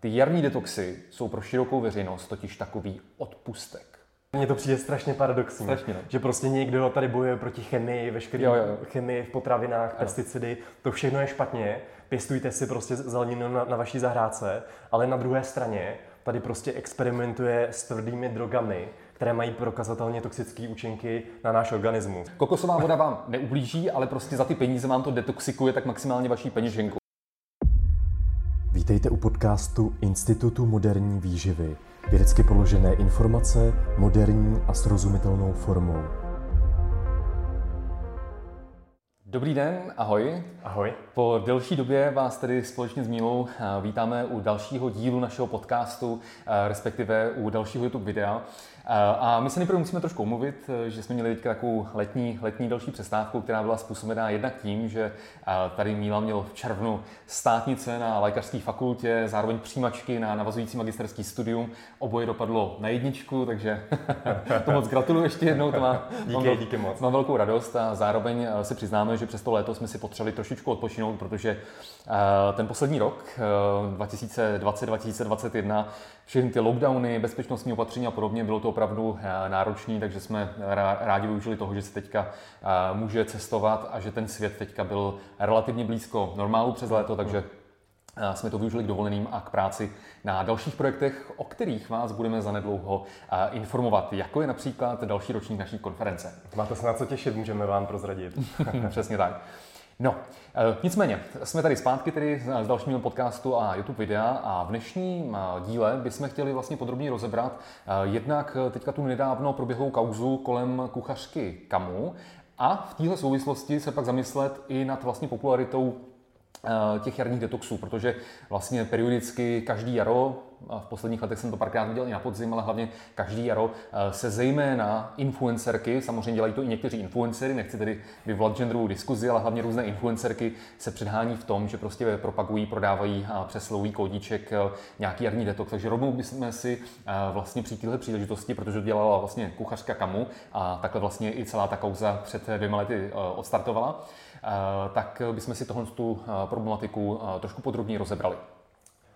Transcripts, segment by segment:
Ty jarní detoxy jsou pro širokou veřejnost totiž takový odpustek. Mně to přijde strašně paradoxní, Strašně, no. že prostě někdo tady bojuje proti chemii, veškeré chemii v potravinách, pesticidy, to všechno je špatně, pěstujte si prostě zeleninu na, na vaší zahrádce, ale na druhé straně tady prostě experimentuje s tvrdými drogami, které mají prokazatelně toxické účinky na náš organismus. Kokosová voda vám neublíží, ale prostě za ty peníze vám to detoxikuje tak maximálně vaší peněženku. Vítejte u podcastu Institutu moderní výživy. Vědecky položené informace moderní a srozumitelnou formou. Dobrý den, ahoj. Ahoj. Po delší době vás tedy společně s Mílou eh, vítáme u dalšího dílu našeho podcastu, eh, respektive u dalšího YouTube videa. Eh, A my se nejprve musíme trošku omluvit, eh, že jsme měli teďka takovou letní, letní další přestávku, která byla způsobená jednak tím, že eh, tady Míla měl v červnu státnice na lékařské fakultě, zároveň přijímačky na navazující magisterský studium. Oboje dopadlo na jedničku, takže to moc gratuluju ještě jednou. To má, Díky, mám díky moc. Mám velkou radost a zároveň si přiznáme, že přes to léto jsme si potřebovali trošičku odpočinout, protože ten poslední rok, eh, 2020-2021, všechny ty lockdowny, bezpečnostní opatření a podobně, bylo to opravdu eh, náročné, takže jsme rá- rádi využili toho, že se teďka eh, může cestovat a že ten svět teďka byl relativně blízko normálu přes léto, takže eh, jsme to využili k dovoleným a k práci na dalších projektech, o kterých vás budeme zanedlouho eh, informovat, jako je například další ročník naší konference. Máte se na co těšit, můžeme vám prozradit. Přesně tak. No, eh, nicméně, jsme tady zpátky tedy s dalším podcastu a YouTube videa a v dnešním eh, díle bychom chtěli vlastně podrobně rozebrat eh, jednak teďka tu nedávno proběhlou kauzu kolem kuchařky Kamu a v téhle souvislosti se pak zamyslet i nad vlastně popularitou těch jarních detoxů, protože vlastně periodicky každý jaro, v posledních letech jsem to párkrát viděl i na podzim, ale hlavně každý jaro eh, se zejména influencerky, samozřejmě dělají to i někteří influencery, nechci tedy vyvolat genderovou diskuzi, ale hlavně různé influencerky se předhání v tom, že prostě propagují, prodávají a přes dlouhý kódíček eh, nějaký jarní detox. Takže rovnou bychom si eh, vlastně při téhle příležitosti, protože to dělala vlastně kuchařka Kamu a takhle vlastně i celá ta kauza před dvěma lety eh, odstartovala, eh, tak bychom si tohle tu eh, problematiku eh, trošku podrobněji rozebrali.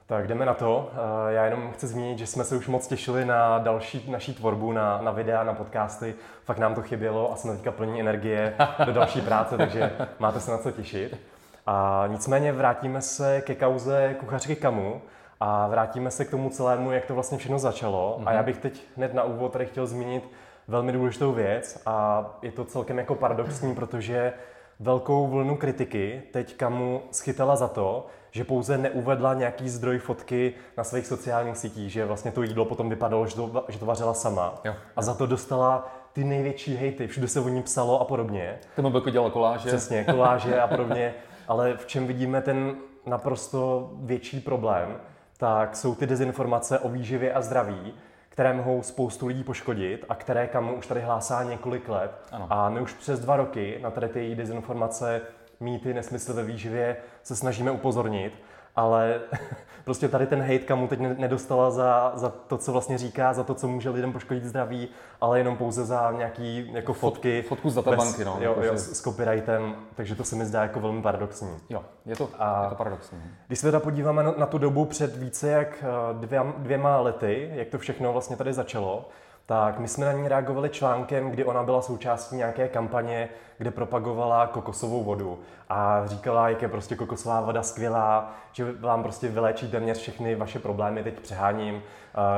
Tak jdeme na to. Eh, Já jenom chci zmínit, že jsme se už moc těšili na další naší tvorbu, na, na videa, na podcasty. Fakt nám to chybělo a jsme teďka plní energie do další práce, takže máte se na co těšit. A nicméně vrátíme se ke kauze kuchařky Kamu a vrátíme se k tomu celému, jak to vlastně všechno začalo. A já bych teď hned na úvod tady chtěl zmínit velmi důležitou věc a je to celkem jako paradoxní, protože velkou vlnu kritiky teď Kamu schytala za to, že pouze neuvedla nějaký zdroj fotky na svých sociálních sítích, že vlastně to jídlo potom vypadalo, že to, že to vařila sama. Jo. A za to dostala ty největší hejty, všude se o ní psalo a podobně. Ten mobilko dělal koláže. Přesně, koláže a podobně. Ale v čem vidíme ten naprosto větší problém, tak jsou ty dezinformace o výživě a zdraví, které mohou spoustu lidí poškodit a které Kamu už tady hlásá několik let. Ano. A my už přes dva roky na tady ty její dezinformace, mýty, nesmysly ve výživě se snažíme upozornit, ale prostě tady ten hate Kamu teď ne- nedostala za, za to, co vlastně říká, za to, co může lidem poškodit zdraví, ale jenom pouze za nějaký jako fotky. fotku z databanky, no, Jo, jo, s s copyrightem, takže to se mi zdá jako velmi paradoxní. Jo, je to, A- je to paradoxní. Když se teda podíváme na, na tu dobu před více jak eh, dvěma, dvěma lety, jak to všechno vlastně tady začalo, tak my jsme na ní reagovali článkem, kdy ona byla součástí nějaké kampaně, kde propagovala kokosovou vodu a říkala, jak je prostě kokosová voda skvělá, že vám prostě vyléčí téměř všechny vaše problémy, teď přeháním.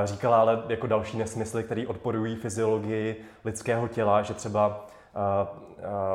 Eh, Říkala ale jako další nesmysly, které odporují fyziologii lidského těla, že třeba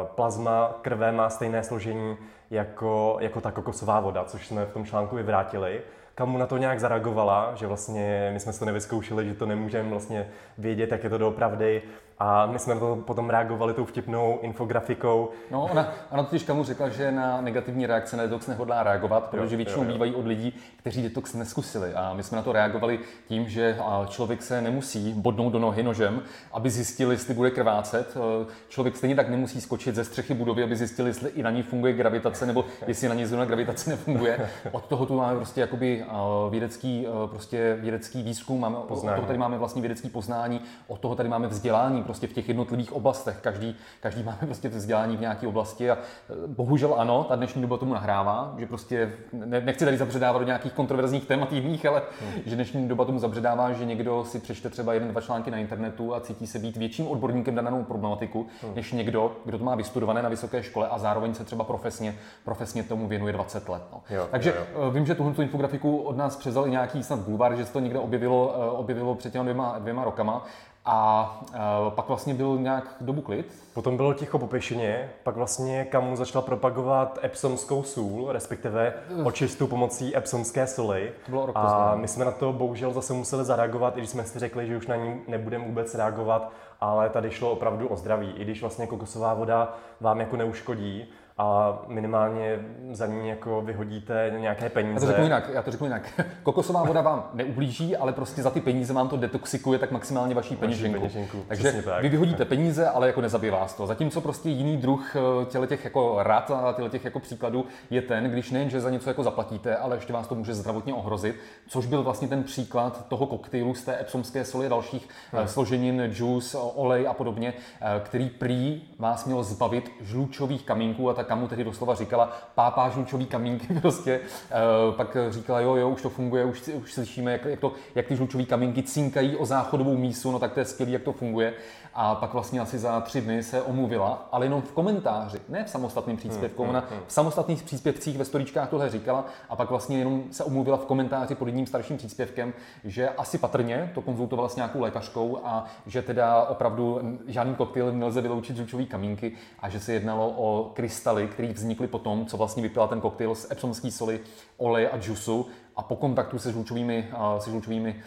plazma krve má stejné složení jako, jako ta kokosová voda, což jsme v tom článku vyvrátili. Kamu na to nějak zareagovala, že vlastně my jsme to nevyzkoušeli, že to nemůžeme vlastně vědět, jak je to doopravdy. A my jsme na to potom reagovali tou vtipnou infografikou. No, ona, ona totiž Kamu řekla, že na negativní reakce na detox nehodlá reagovat, protože Jo, většinou jo, jo. bývají od lidí, kteří detox neskusili. A my jsme na to reagovali tím, že člověk se nemusí bodnout do nohy nožem, aby zjistil, jestli bude krvácet. E, Člověk stejně tak nemusí skočit ze střechy budovy, aby zjistil, jestli i na ní funguje gravitace, nebo jestli na ní zóna gravitace nefunguje. Od toho tu máme prostě jakoby a, vědecký, e, prostě vědecký výzkum, máme, od Poznání. toho tady máme vlastně vědecký poznání, od toho tady máme vzdělání prostě v těch jednotlivých oblastech. Každý, každý máme prostě vzdělání v nějaké oblasti a eh, bohužel ano, ta dnešní doba tomu nahrává, že prostě ne, nechci tady zabředávat do nějakých kontroverzních témat jiných, ale hmm. že dnešní doba tomu zabředává, že někdo si přečte třeba jeden, dva články na internetu a cítí se být větším odborníkem na danou problematiku, hmm. než někdo, kdo to má vystudované na vysoké škole a zároveň se třeba profesně, profesně tomu věnuje 20 let. No. Jo, Takže jo, jo. Eh, vím, že tuhle infografiku od nás převzal i nějaký snad bulvár, že se to někde objevilo, eh, objevilo před těmi dvěma, dvěma rokama. A uh, pak vlastně byl nějak dobu klid. Potom bylo ticho po pěšině, pak vlastně Kamu začal propagovat epsomskou sůl, respektive očistu pomocí epsomské soli. To bylo rok A my jsme na to bohužel zase museli zareagovat, i když jsme si řekli, že už na ní nebudeme vůbec reagovat, ale tady šlo opravdu o zdraví. I když vlastně kokosová voda vám jako neuškodí, a minimálně za ní jako vyhodíte nějaké peníze. Já to řeknu jinak, já to řeknu jinak. Kokosová voda vám neublíží, ale prostě za ty peníze vám to detoxikuje tak maximálně vaší peněženku. peněženku. Takže tak. vy vyhodíte peníze, ale jako nezabije vás to. Zatímco prostě jiný druh eh, těle těch jako rad a těle těch jako příkladů je ten, když nejen, že za něco jako zaplatíte, ale ještě vás to může zdravotně ohrozit, což byl vlastně ten příklad toho koktejlu z té epsomské soli a dalších eh, hmm. složenin, juice, olej a podobně, eh, který prý vás měl zbavit žlučových kamínků a ta kamu tedy doslova říkala, pápá žlučový kamínky prostě. E, pak říkala, jo, jo, už to funguje, už, už slyšíme, jak, jak, to, jak ty žlučové kamínky cinkají o záchodovou mísu, no tak to je skvělé, jak to funguje. A pak vlastně asi za tři dny se omluvila, ale jenom v komentáři, ne v samostatném příspěvku. Hmm, Ona hmm, hmm. v samostatných příspěvcích ve storičkách tohle říkala a pak vlastně jenom se omluvila v komentáři pod jedním starším příspěvkem, že asi patrně to konzultovala s nějakou lékařkou a že teda opravdu žádný koktejl nelze vyloučit žlučový kamínky a že se jednalo o krystaly, které vznikly potom, co vlastně vypila ten koktejl z epsomské soli, oleje a džusu a po kontaktu se žlučovými, se žlučovými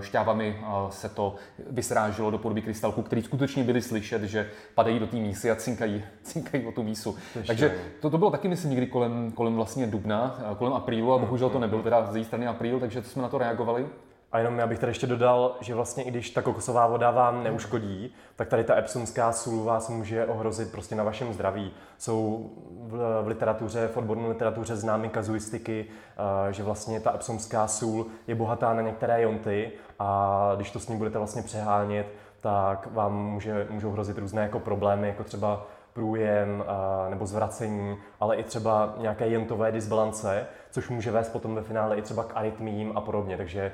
šťávami se to vysráželo do podoby krystalků, které skutečně byly slyšet, že padají do té mísy a cinkají, cinkají o tu mísu. Ještě. Takže to, to bylo taky, myslím, někdy kolem, kolem vlastně dubna, kolem aprílu a bohužel to nebylo teda z její strany apríl, takže to jsme na to reagovali. A jenom já bych tady ještě dodal, že vlastně i když ta kokosová voda vám neuškodí, tak tady ta epsomská sůl vás může ohrozit prostě na vašem zdraví. Jsou v, literatuře, v odborné literatuře známy kazuistiky, eh, že vlastně ta epsomská sůl je bohatá na některé jonty a když to s ní budete vlastně přehánět, tak vám může, můžou hrozit různé jako problémy, jako třeba průjem a, nebo zvracení, ale i třeba nějaké jentové disbalance, což může vést potom ve finále i třeba k arytmím a podobně. Takže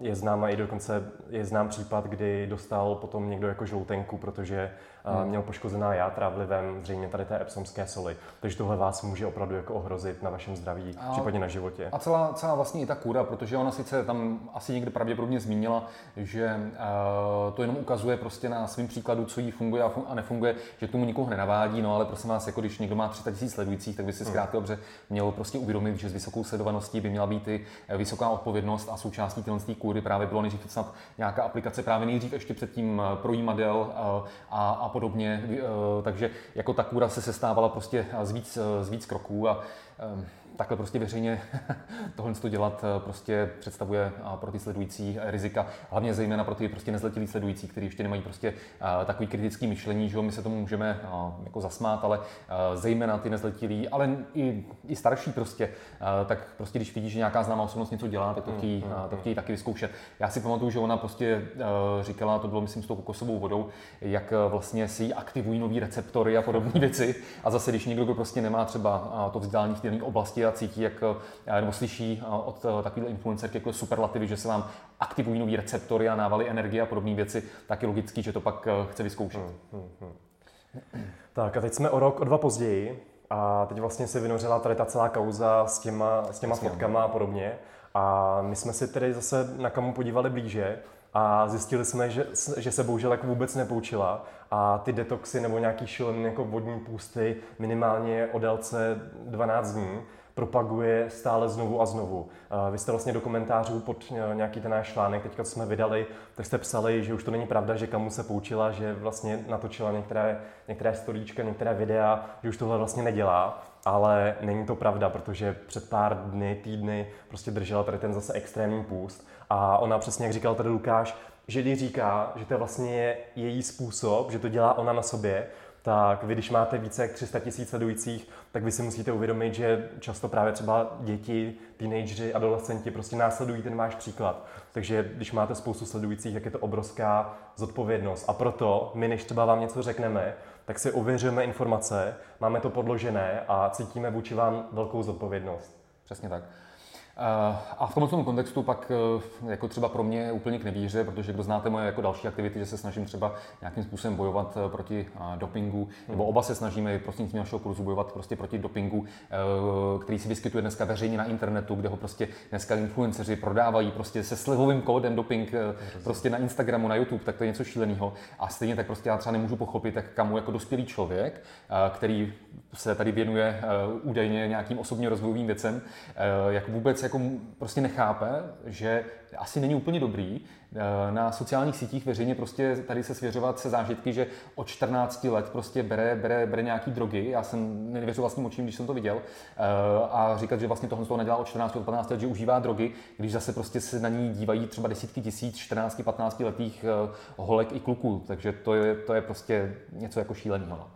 je známa i dokonce je znám případ, kdy dostal potom někdo jako žloutenku, protože hmm. měl poškozená játra vlivem zřejmě tady té epsomské soli. Takže tohle vás může opravdu jako ohrozit na vašem zdraví, a, případně na životě. A celá, celá vlastně i ta kůra, protože ona sice tam asi někde pravděpodobně zmínila, že uh, to jenom ukazuje prostě na svým příkladu, co jí funguje a, fun- a nefunguje, že tomu nikoho nenavádí, no ale prosím vás, jako když někdo má 300 000 sledujících, tak by si hmm. zkrátka dobře měl prostě uvědomit, že s vysokou sledovaností by měla být i eh, vysoká odpovědnost a součástí téhle kůry právě bylo nejdřív snad nějaká aplikace právě nejdřív ještě předtím eh, projímadel uh, a, a podobně. Eh, takže jako ta kůra se sestávala prostě z víc, z víc kroků a takhle prostě veřejně tohle to dělat eh, prostě představuje eh, pro ty sledující rizika, hlavně zejména pro ty prostě nezletilí sledující, kteří ještě nemají prostě takový kritický myšlení, že my se tomu můžeme jako zasmát, ale zejména ty nezletilí, ale i, i starší prostě, tak prostě když vidí, že nějaká známá osobnost něco dělá, tak to chtějí, mm, to chtějí taky vyzkoušet. Já si pamatuju, že ona prostě říkala, to bylo myslím s tou kokosovou vodou, jak vlastně si aktivují nový receptory a podobné věci. A zase, když někdo prostě nemá třeba to vzdělání v té oblasti a cítí, jak, nebo slyší od takové influencerky jako superlativy, že se vám aktivují nový receptory a návaly energie a podobné věci, tak je logický, že to pak chce vyzkoušet. Hmm, hmm, hmm. Tak a teď jsme o rok, o dva později a teď vlastně se vynořila tady ta celá kauza s těma, s těma fotkama a podobně. A my jsme si tedy zase na kamu podívali blíže a zjistili jsme, že, že se bohužel jako vůbec nepoučila a ty detoxy nebo nějaký šílený jako vodní půsty minimálně o délce 12 dní propaguje stále znovu a znovu. Vy jste vlastně do komentářů pod nějaký ten náš článek, teďka co jsme vydali, tak jste psali, že už to není pravda, že kamu se poučila, že vlastně natočila některé, některé storíčka, některé videa, že už tohle vlastně nedělá ale není to pravda, protože před pár dny, týdny prostě držela tady ten zase extrémní půst a ona přesně, jak říkal tady Lukáš, že když říká, že to vlastně je její způsob, že to dělá ona na sobě, tak vy, když máte více jak 300 tisíc sledujících, tak vy si musíte uvědomit, že často právě třeba děti, teenageři, adolescenti prostě následují ten váš příklad. Takže když máte spoustu sledujících, tak je to obrovská zodpovědnost. A proto my, než třeba vám něco řekneme, tak si ověřujeme informace, máme to podložené a cítíme vůči vám velkou zodpovědnost. Přesně tak. Eh, a v tomto kontextu pak eh, jako třeba pro mě úplně k nevíře, protože kdo znáte moje jako další aktivity, že se snažím třeba nějakým způsobem bojovat eh, proti dopingu, nebo hmm. oba se snažíme prostřednictvím našeho kurzu bojovat prostě proti dopingu, který se vyskytuje dneska veřejně na internetu, kde ho prostě dneska influenceři prodávají prostě se slivovým kódem doping prostě na Instagramu, na YouTube, tak to je něco šíleného. A stejně tak prostě já třeba nemůžu pochopit, jak kamu jako dospělý člověk, který se tady věnuje údajně nějakým osobně rozvojovým věcem, jak vůbec jako prostě nechápe, že asi není úplně dobrý eh, na sociálních sítích veřejně prostě tady se svěřovat se zážitky, že od 14 let prostě bere, bere, bere nějaký drogy. Já jsem nevěřil vlastním očím, když jsem to viděl. Eh, a říkat, že vlastně tohle toho nedělá od 14 od 15 let, že užívá drogy, když zase prostě se na ní dívají třeba desítky tisíc 14, 15 letých eh, holek i kluků. Takže to je, to je prostě něco jako šíleného. No.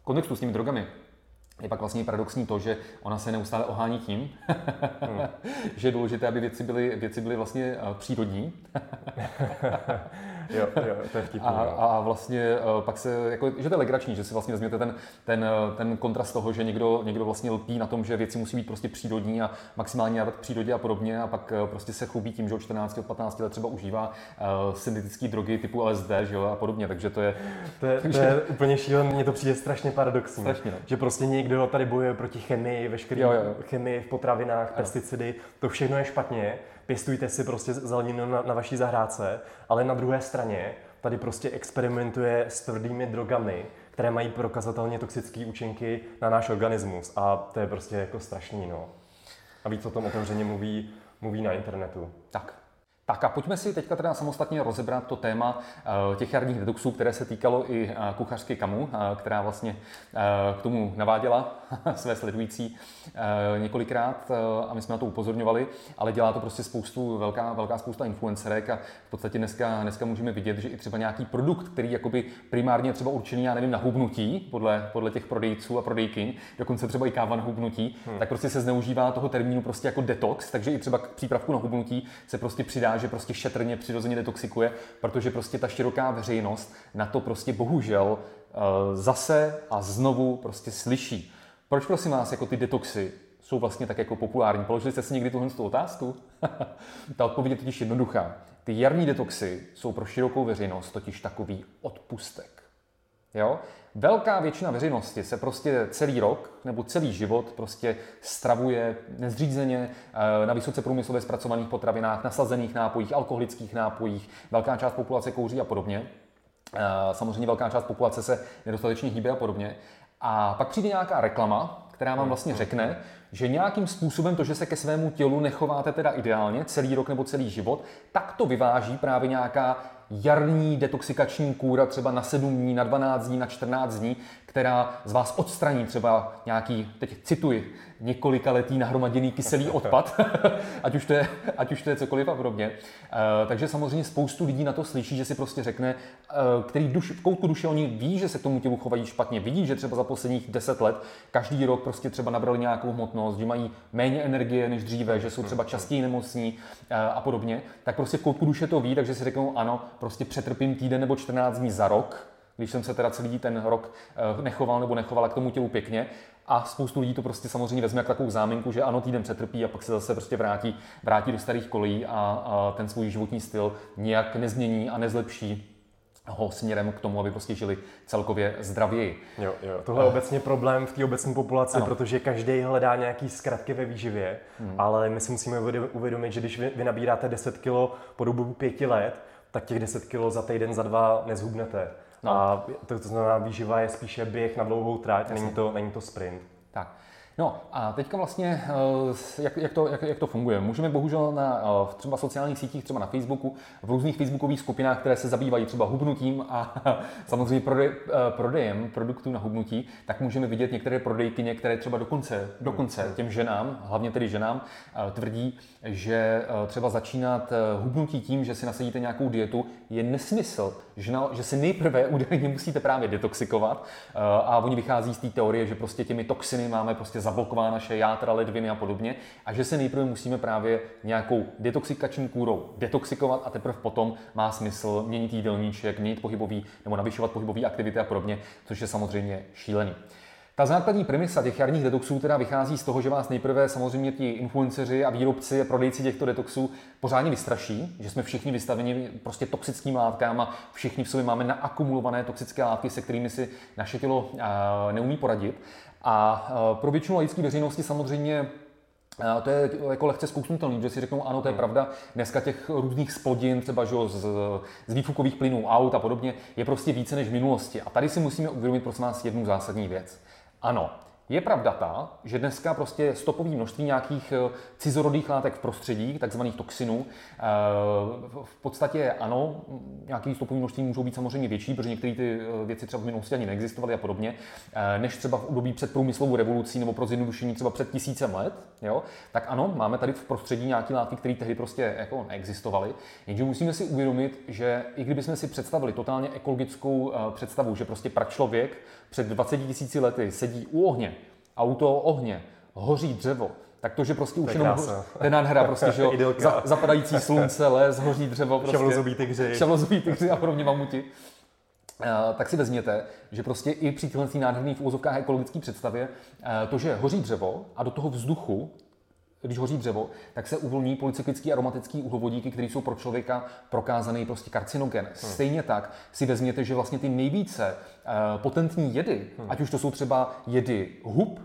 V kontextu s těmi drogami je pak vlastně paradoxní to, že ona se neustále ohání tím, hmm. že je důležité, aby věci byly, věci byly vlastně eh, přírodní. jo, jo, to je vtipný, a, a vlastně eh, pak se, jako, že to je legrační, že si vlastně vezměte ten, ten, eh, ten kontrast toho, že někdo, někdo vlastně lpí na tom, že věci musí být prostě přírodní a maximálně dávat přírodě a podobně a pak prostě se chlubí tím, že od 14, od 15 let třeba užívá uh, syntetické drogy typu LSD že jo, a podobně, takže to je... To je, takže... to je úplně šílené, mně to přijde strašně paradoxní. Strašně, no. Že prostě někdo někdo tady bojuje proti chemii, veškeré chemii v potravinách, jo. pesticidy, to všechno je špatně. Pěstujte si prostě zeleninu na, na vaší zahrádce, ale na druhé straně tady prostě experimentuje s tvrdými drogami, které mají prokazatelně toxické účinky na náš organismus. A to je prostě jako strašný, no. A víc o tom otevřeně mluví, mluví na internetu. Tak, tak a pojďme si teďka teda samostatně rozebrat to téma eh, těch jarních detoxů, které se týkalo i eh, kuchařky Kamu, eh, která vlastně k tomu naváděla své sledující několikrát a my jsme na to upozorňovali, ale dělá to prostě spoustu, velká, velká spousta influencerek a v podstatě dneska, dneska můžeme vidět, že i třeba nějaký produkt, který jakoby primárně třeba určený, já nevím, na hubnutí, podle, podle těch prodejců a prodejkyň, dokonce třeba i káva na hubnutí, hmm. tak prostě se zneužívá toho termínu prostě jako detox, takže i třeba k přípravku na hubnutí se prostě přidá že prostě šetrně přirozeně detoxikuje, protože prostě ta široká veřejnost na to prostě bohužel eh, zase a znovu prostě slyší. Proč prosím vás jako ty detoxy jsou vlastně tak jako populární? Položili jste si někdy tuhle otázku? ta odpověď je totiž jednoduchá. Ty jarní detoxy jsou pro širokou veřejnost totiž takový odpustek. Jo? Velká většina veřejnosti se prostě celý rok nebo celý život prostě stravuje nezřízeně eh, na vysoce průmyslově zpracovaných potravinách, nasazených nápojích, alkoholických nápojích. Velká část populace kouří a podobně. Eh, samozřejmě velká část populace se nedostatečně hýbe a podobně. A pak přijde nějaká reklama, která vám vlastně řekne, že nějakým způsobem to, že se ke svému tělu nechováte teda ideálně celý rok nebo celý život, tak to vyváží právě nějaká jarní detoxikační kůra třeba na 7 dní, na 12 dní, na 14 dní, která z vás odstraní třeba nějaký, teď cituji, několika letý nahromaděný kyselý odpad, ať, už to je, ať už to je cokoliv a podobně. E, takže samozřejmě spoustu lidí na to slyší, že si prostě řekne, e, který duš, v koutku duše oni ví, že se k tomu tělu chovají špatně, vidí, že třeba za posledních 10 let každý rok prostě třeba nabrali nějakou hmotnost, že mají méně energie než dříve, že jsou třeba častěji nemocní e, a podobně, tak prostě v koutku duše to ví, takže si řeknou, ano, prostě přetrpím týden nebo 14 dní za rok, když jsem se teda celý ten rok eh, nechoval nebo nechovala k tomu tělu pěkně. A spoustu lidí to prostě samozřejmě vezme jako takovou záminku, že ano, týden přetrpí a pak se zase prostě vrátí, vrátí do starých kolejí a, a ten svůj životní styl nijak nezmění a nezlepší ho směrem k tomu, aby prostě žili celkově zdravěji. Jo, jo. Tohle je obecně problém v té obecné populaci, ano. protože každý hledá nějaký zkratky ve výživě, hmm. ale my si musíme uvědomit, že když vy, vy nabíráte 10 kg po dobu pěti let, tak těch 10 kg za týden, za dva nezhubnete. No. A to, to znamená, výživa je spíše běh na dlouhou tráť, není to, není to sprint. Tak. No a teďka vlastně, eh, jak, jak, to, jak, jak to funguje? Můžeme bohužel na eh, třeba sociálních sítích, třeba na Facebooku, v různých facebookových skupinách, které se zabývají třeba hubnutím a samozřejmě prodej, eh, prodejem produktů na hubnutí, tak můžeme vidět některé prodejky, některé třeba dokonce, dokonce těm ženám, hlavně tedy ženám, tvrdí, že třeba začínat hubnutí tím, že si nasadíte nějakou dietu, je nesmysl, že, na, že si nejprve údajně musíte právě detoxikovat a oni vychází z té teorie, že prostě těmi toxiny máme prostě zabloková naše játra, ledviny a podobně a že se nejprve musíme právě nějakou detoxikační kůrou detoxikovat a teprve potom má smysl měnit jídelníček, měnit pohybový nebo navyšovat pohybové aktivity a podobně, což je samozřejmě šílený. Ta základní premisa těch jarních detoxů teda vychází z toho, že vás nejprve samozřejmě ti influenceři a výrobci a prodejci těchto detoxů pořádně vystraší, že jsme všichni vystaveni prostě toxickým látkám a všichni v sobě máme naakumulované toxické látky, se kterými si naše tělo neumí poradit. A pro většinu lidské veřejnosti samozřejmě to je jako lehce zkousnutelný, že si řeknou, ano, to je hmm. pravda, dneska těch různých spodin, třeba že z, z výfukových plynů aut a podobně, je prostě více než v minulosti. A tady si musíme uvědomit, prosím vás, jednu zásadní věc. Ano, je pravda ta, že dneska prostě stopové množství nějakých eh, cizorodých látek v prostředí, takzvaných toxinů, eh, v podstatě ano, nějaký stopové množství můžou být samozřejmě větší, protože některé ty eh, věci třeba v minulosti ani neexistovaly a podobně, než třeba v období před průmyslovou revolucí nebo pro zjednodušení třeba před tisícem let, jo? tak ano, máme tady v prostředí nějaké látky, které tehdy prostě jako neexistovaly. Jenže musíme si uvědomit, že i kdybychom si představili totálně ekologickou představu, že prostě pračlověk před 20 tisíci lety sedí u ohně, auto ohně, hoří dřevo, tak to, že prostě už jenom ten nádhera, prostě, že jo, za, zapadající slunce, les, hoří dřevo, prostě, šavlozubí tygři, šavlozubí tygři a podobně mamuti, Uh, tak si vezměte, že prostě i při téhle nádherné v úzovkách ekologické představě, uh, to, že hoří dřevo a do toho vzduchu když hoří dřevo, tak se uvolní polycyklický aromatický uhlovodíky, které jsou pro člověka prokázaný prostě karcinogen. Hmm. Stejně tak si vezměte, že vlastně ty nejvíce uh, potentní jedy, hmm. ať už to jsou třeba jedy hub,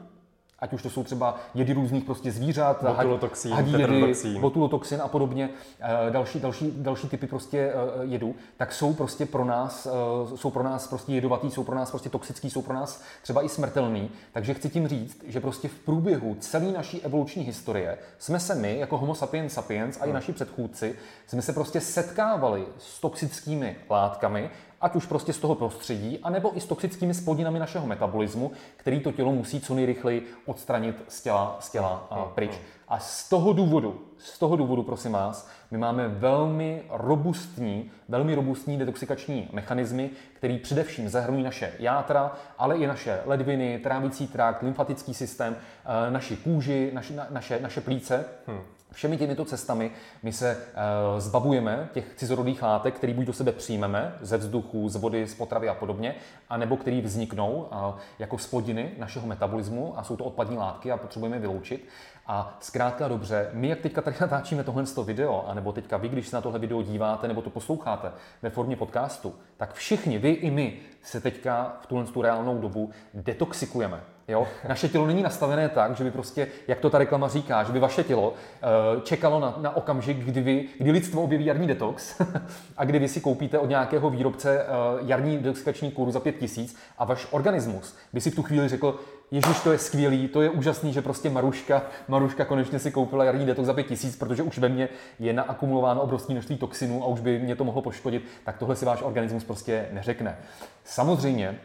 ať už to jsou třeba jedy různých prostě zvířat, botulotoxin, hadí jedy, botulotoxin a podobně, eh, další, další, další typy prostě eh, jedů, tak jsou prostě pro nás, eh, jsou pro nás prostě jedovatý, jsou pro nás prostě toxický, jsou pro nás třeba i smrtelný. Takže chci tím říct, že prostě v průběhu celé naší evoluční historie jsme se my, jako homo sapiens sapiens a i hmm. naši předchůdci, jsme se prostě setkávali s toxickými látkami ať už prostě z toho prostředí, anebo i s toxickými spodinami našeho metabolismu, který to tělo musí co nejrychleji odstranit z těla, z těla a pryč. A z toho důvodu, z toho důvodu, prosím vás, my máme velmi robustní, velmi robustní detoxikační mechanismy, který především zahrnují naše játra, ale i naše ledviny, trávicí trakt, lymfatický systém, eh, naši kůži, naši, naše, naše plíce. Hmm. Všemi těmito cestami my se uh, zbavujeme těch cizorodých látek, které buď do sebe přijmeme ze vzduchu, z vody, z potravy a podobně, anebo které vzniknou uh, jako spodiny našeho metabolismu a jsou to odpadní látky a potřebujeme vyloučit. A zkrátka dobře, my jak teďka tady natáčíme tohle video, anebo teďka vy, když se na tohle video díváte nebo to posloucháte ve formě podcastu, tak všichni, vy i my, se teďka v tuhle tu reálnou dobu detoxikujeme. Jo? Naše tělo není nastavené tak, že by prostě, jak to ta reklama říká, že by vaše tělo uh, čekalo na, na okamžik, kdy, vy, kdy lidstvo objeví jarní detox a kdy vy si koupíte od nějakého výrobce uh, jarní detoxikační kůru za pět tisíc a váš organismus by si v tu chvíli řekl, Ježíš, to je skvělý, to je úžasný, že prostě Maruška, Maruška konečně si koupila jarní detox za pět tisíc, protože už ve mně je naakumulováno obrovské množství toxinů a už by mě to mohlo poškodit, tak tohle si váš organismus prostě neřekne. Samozřejmě,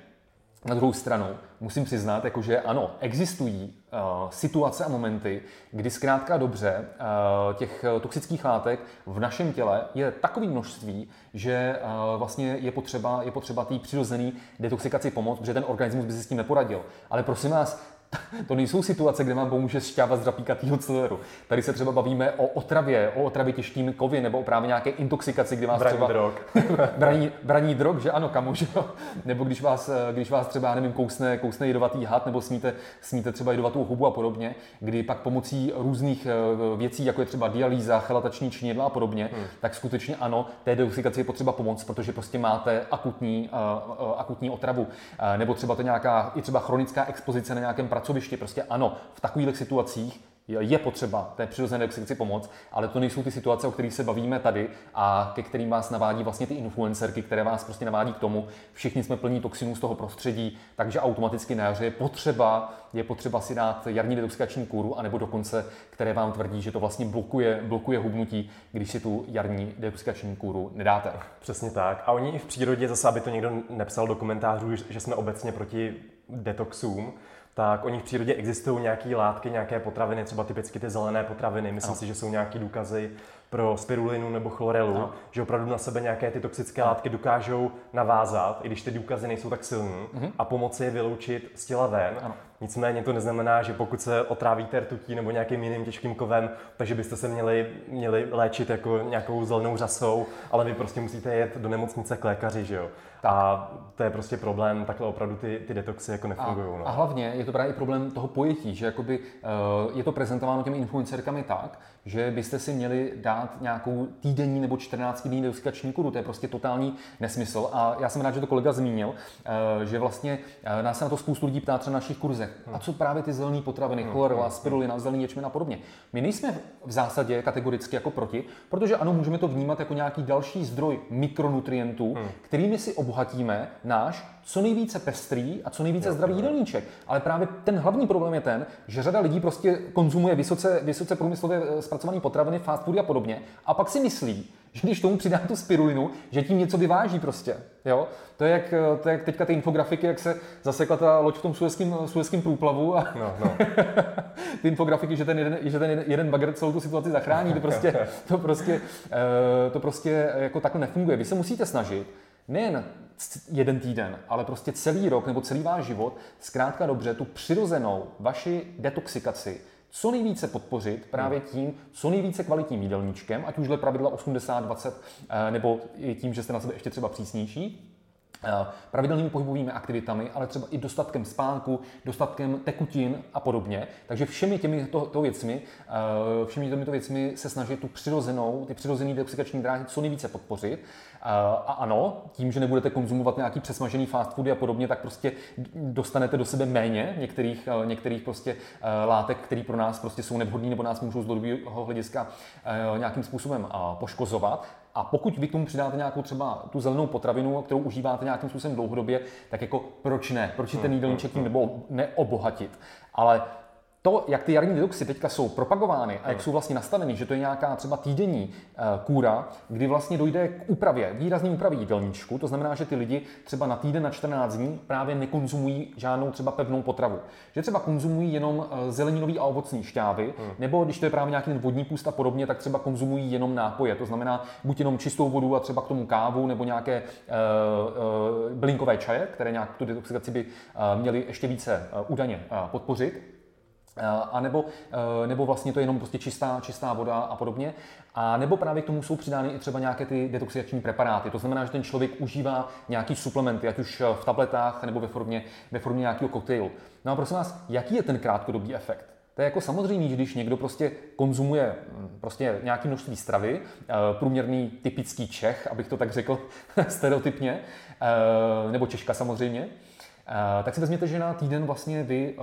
na druhou stranu musím přiznat, jako že ano, existují uh, situace a momenty, kdy zkrátka dobře uh, těch toxických látek v našem těle je takové množství, že uh, vlastně je potřeba, je potřeba té přirozené detoxikaci pomoct, protože ten organismus by si s tím neporadil. Ale prosím vás, to nejsou situace, kde vám pomůže šťáva z drapíkatýho celeru. Tady se třeba bavíme o otravě, o otravě těžkými kovy nebo o právě nějaké intoxikaci, kdy vás braní třeba... drog. braní, braní drog, že ano, kamu, že jo? Nebo když vás, když vás třeba, nevím, kousne, kousne jedovatý had, nebo sníte, sníte třeba jedovatou hubu a podobně, kdy pak pomocí různých eh, věcí, jako je třeba dialýza, chelatační činidla a podobně, hmm. tak skutečně ano, té detoxikaci je potřeba pomoct, protože prostě máte akutní, uh, uh, akutní otravu. Uh, nebo třeba to nějaká, i třeba chronická expozice na nějakém pracovišti. Prostě ano, v takových situacích je potřeba té přirozené detoxikaci pomoct, ale to nejsou ty situace, o kterých se bavíme tady a ke kterým vás navádí vlastně ty influencerky, které vás prostě navádí k tomu, všichni jsme plní toxinů z toho prostředí, takže automaticky na jaře je potřeba, je potřeba si dát jarní detoxikační kůru, anebo dokonce, které vám tvrdí, že to vlastně blokuje, blokuje hubnutí, když si tu jarní detoxikační kůru nedáte. Přesně tak. A oni i v přírodě, zase aby to někdo nepsal do komentářů, že jsme obecně proti detoxům, tak oni v přírodě existují nějaké látky, nějaké potraviny, třeba typicky ty zelené potraviny. Myslím no. si, že jsou nějaké důkazy pro spirulinu nebo chlorelu, no. že opravdu na sebe nějaké ty toxické látky dokážou navázat, i když ty důkazy nejsou tak silné, mm-hmm. a pomoci je vyloučit z těla ven. Ano. Nicméně to neznamená, že pokud se otrávíte rtutí nebo nějakým jiným těžkým kovem, takže byste se měli, měli léčit jako nějakou zelenou řasou, ale vy prostě musíte jet do nemocnice k lékaři, že jo. A to je prostě problém, takhle opravdu ty, ty detoxy jako nefungují. A, no. a hlavně je to právě i problém toho pojetí, že jakoby, uh, je to prezentováno těmi influencerkami tak, že byste si měli dát nějakou týdenní nebo 14 denní detoxikační kuru. To je prostě totální nesmysl. A já jsem rád, že to kolega zmínil, uh, že vlastně uh, nás se na to spoustu lidí ptá třeba na našich kurzech. A co právě ty zelené potraviny, hmm. chlorela, hmm. spirulina, zelený ječmen a podobně. My nejsme v zásadě kategoricky jako proti, protože ano, můžeme to vnímat jako nějaký další zdroj mikronutrientů, hmm. kterými si obohatíme náš co nejvíce pestrý a co nejvíce zdravý jídelníček. Ale právě ten hlavní problém je ten, že řada lidí prostě konzumuje vysoce, vysoce průmyslově eh, zpracované potraviny, fast food a podobně a pak si myslí, že když tomu přidá tu spirulinu, že tím něco vyváží prostě. Jo? To, je jak, eh, to je jak teďka ty infografiky, jak se zasekla ta loď v tom suezkém průplavu a no, no. ty infografiky, že ten jeden, že ten jeden bagr celou tu situaci zachrání, to prostě, to prostě, eh, to prostě jako takhle nefunguje. Vy se musíte snažit nejen jeden týden, ale prostě celý rok nebo celý váš život, zkrátka dobře, tu přirozenou vaši detoxikaci co nejvíce podpořit právě hmm. tím, co nejvíce kvalitním jídelníčkem, ať už dle pravidla 80-20, eh, nebo tím, že jste na sebe ještě třeba přísnější, Eh, pravidelnými pohybovými aktivitami, ale třeba i dostatkem spánku, dostatkem tekutin a podobně. Takže všemi těmi to, to věcmi, eh, všemi těmito věcmi se snaží tu přirozenou, ty přirozené detoxikační dráhy co nejvíce podpořit. Eh, a ano, tím, že nebudete konzumovat nějaký přesmažený fast foody a podobně, tak prostě dostanete do sebe méně některých, některých prostě látek, které pro nás prostě jsou nevhodné nebo nás můžou z dlouhodobého hlediska nějakým způsobem poškozovat. A pokud vy k tomu přidáte nějakou třeba tu zelenou potravinu, kterou užíváte nějakým způsobem dlouhodobě, tak jako proč ne? Proč ten jídelníček tím nebo neobohatit? Ale to, jak ty jarní detoxy teďka jsou propagovány a jak jsou vlastně nastaveny, že to je nějaká třeba týdenní eh, kůra, kdy vlastně dojde k úpravě, výrazný úpravě jídelníčku, to znamená, že ty lidi třeba na týden, na 14 dní právě nekonzumují žádnou třeba pevnou potravu. Že třeba konzumují jenom eh, zeleninový a ovocní šťávy, hmm. nebo když to je právě nějaký vodní půst a podobně, tak třeba konzumují jenom nápoje, to znamená buď jenom čistou vodu a třeba k tomu kávu, nebo nějaké uh, uh, bylinkové čaje, které nějak tu detoxikaci by uh, měly ještě více uh, uh, podpořit. Eh, a nebo, eh, nebo vlastně to je jenom prostě čistá, čistá voda a podobně. A nebo právě k tomu jsou přidány i třeba nějaké ty detoxiační preparáty. To znamená, že ten člověk užívá nějaký suplementy, ať už v tabletách nebo ve formě, ve formě nějakého koktejlu. No a prosím vás, jaký je ten krátkodobý efekt? To je jako samozřejmě, když někdo prostě konzumuje hm, prostě nějaké množství stravy, eh, průměrný typický Čech, abych to tak řekl stereotypně, nebo Češka samozřejmě, tak si vezměte, že na týden vlastně vy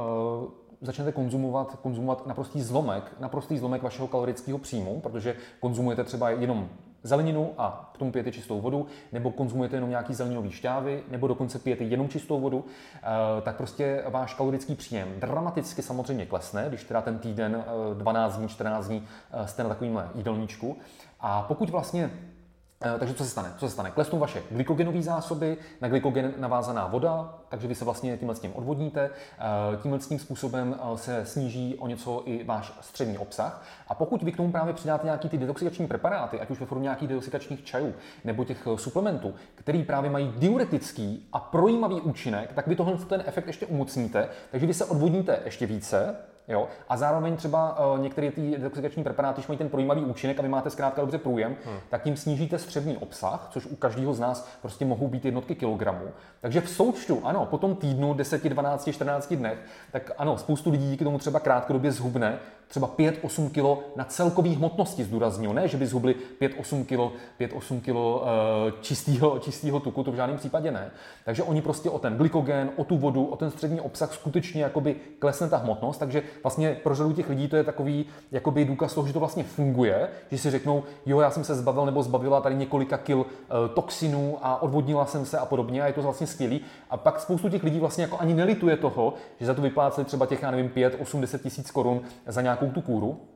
začnete konzumovat, konzumovat naprostý zlomek, naprostý zlomek vašeho kalorického příjmu, protože konzumujete třeba jenom zeleninu a k tomu pijete čistou vodu, nebo konzumujete jenom nějaký zeleninový šťávy, nebo dokonce pijete jenom čistou vodu, eh, tak prostě váš kalorický příjem dramaticky samozřejmě klesne, když teda ten týden 12 eh, dní, 14 dní eh, jste na takovýmhle jídelníčku. A pokud vlastně takže co se stane? Co se stane? Klesnou vaše glykogenové zásoby, na glykogen navázaná voda, takže vy se vlastně tímhle s tím odvodníte. Eh, tímhle s tím způsobem eh, se sníží o něco i váš střední obsah. A pokud vy k tomu právě přidáte nějaký ty detoxikační preparáty, ať už ve formě nějakých detoxikačních čajů nebo těch suplementů, který právě mají diuretický a projímavý účinek, tak vy tohle ten efekt ještě umocníte, takže vy se odvodníte ještě více, Jo? A zároveň třeba uh, některé ty detoxikační preparáty, když mají ten projímavý účinek a vy máte zkrátka dobře průjem, hmm. tak tím snížíte střevní obsah, což u každého z nás prostě mohou být jednotky kilogramů. Takže v součtu, ano, po tom týdnu, 10, 12, 14 dnech, tak ano, spoustu lidí díky tomu třeba krátkodobě zhubne, třeba 5-8 kg na celkový hmotnosti zdůraznil. Ne, že by zhubli 5-8 kg, 5-8 kg čistého, čistého tuku, to v žádném případě ne. Takže oni prostě o ten glykogen, o tu vodu, o ten střední obsah skutečně jakoby klesne ta hmotnost, takže vlastně pro řadu těch lidí to je takový jakoby důkaz toho, že to vlastně funguje, že si řeknou, jo, já jsem se zbavil nebo zbavila tady několika kil e, toxinů a odvodnila jsem se a podobně a je to vlastně skvělý. A pak spoustu těch lidí vlastně jako ani nelituje toho, že za to vypláceli třeba těch, já nevím, 5, 8, 10 tisíc korun za nějakou tu kůru.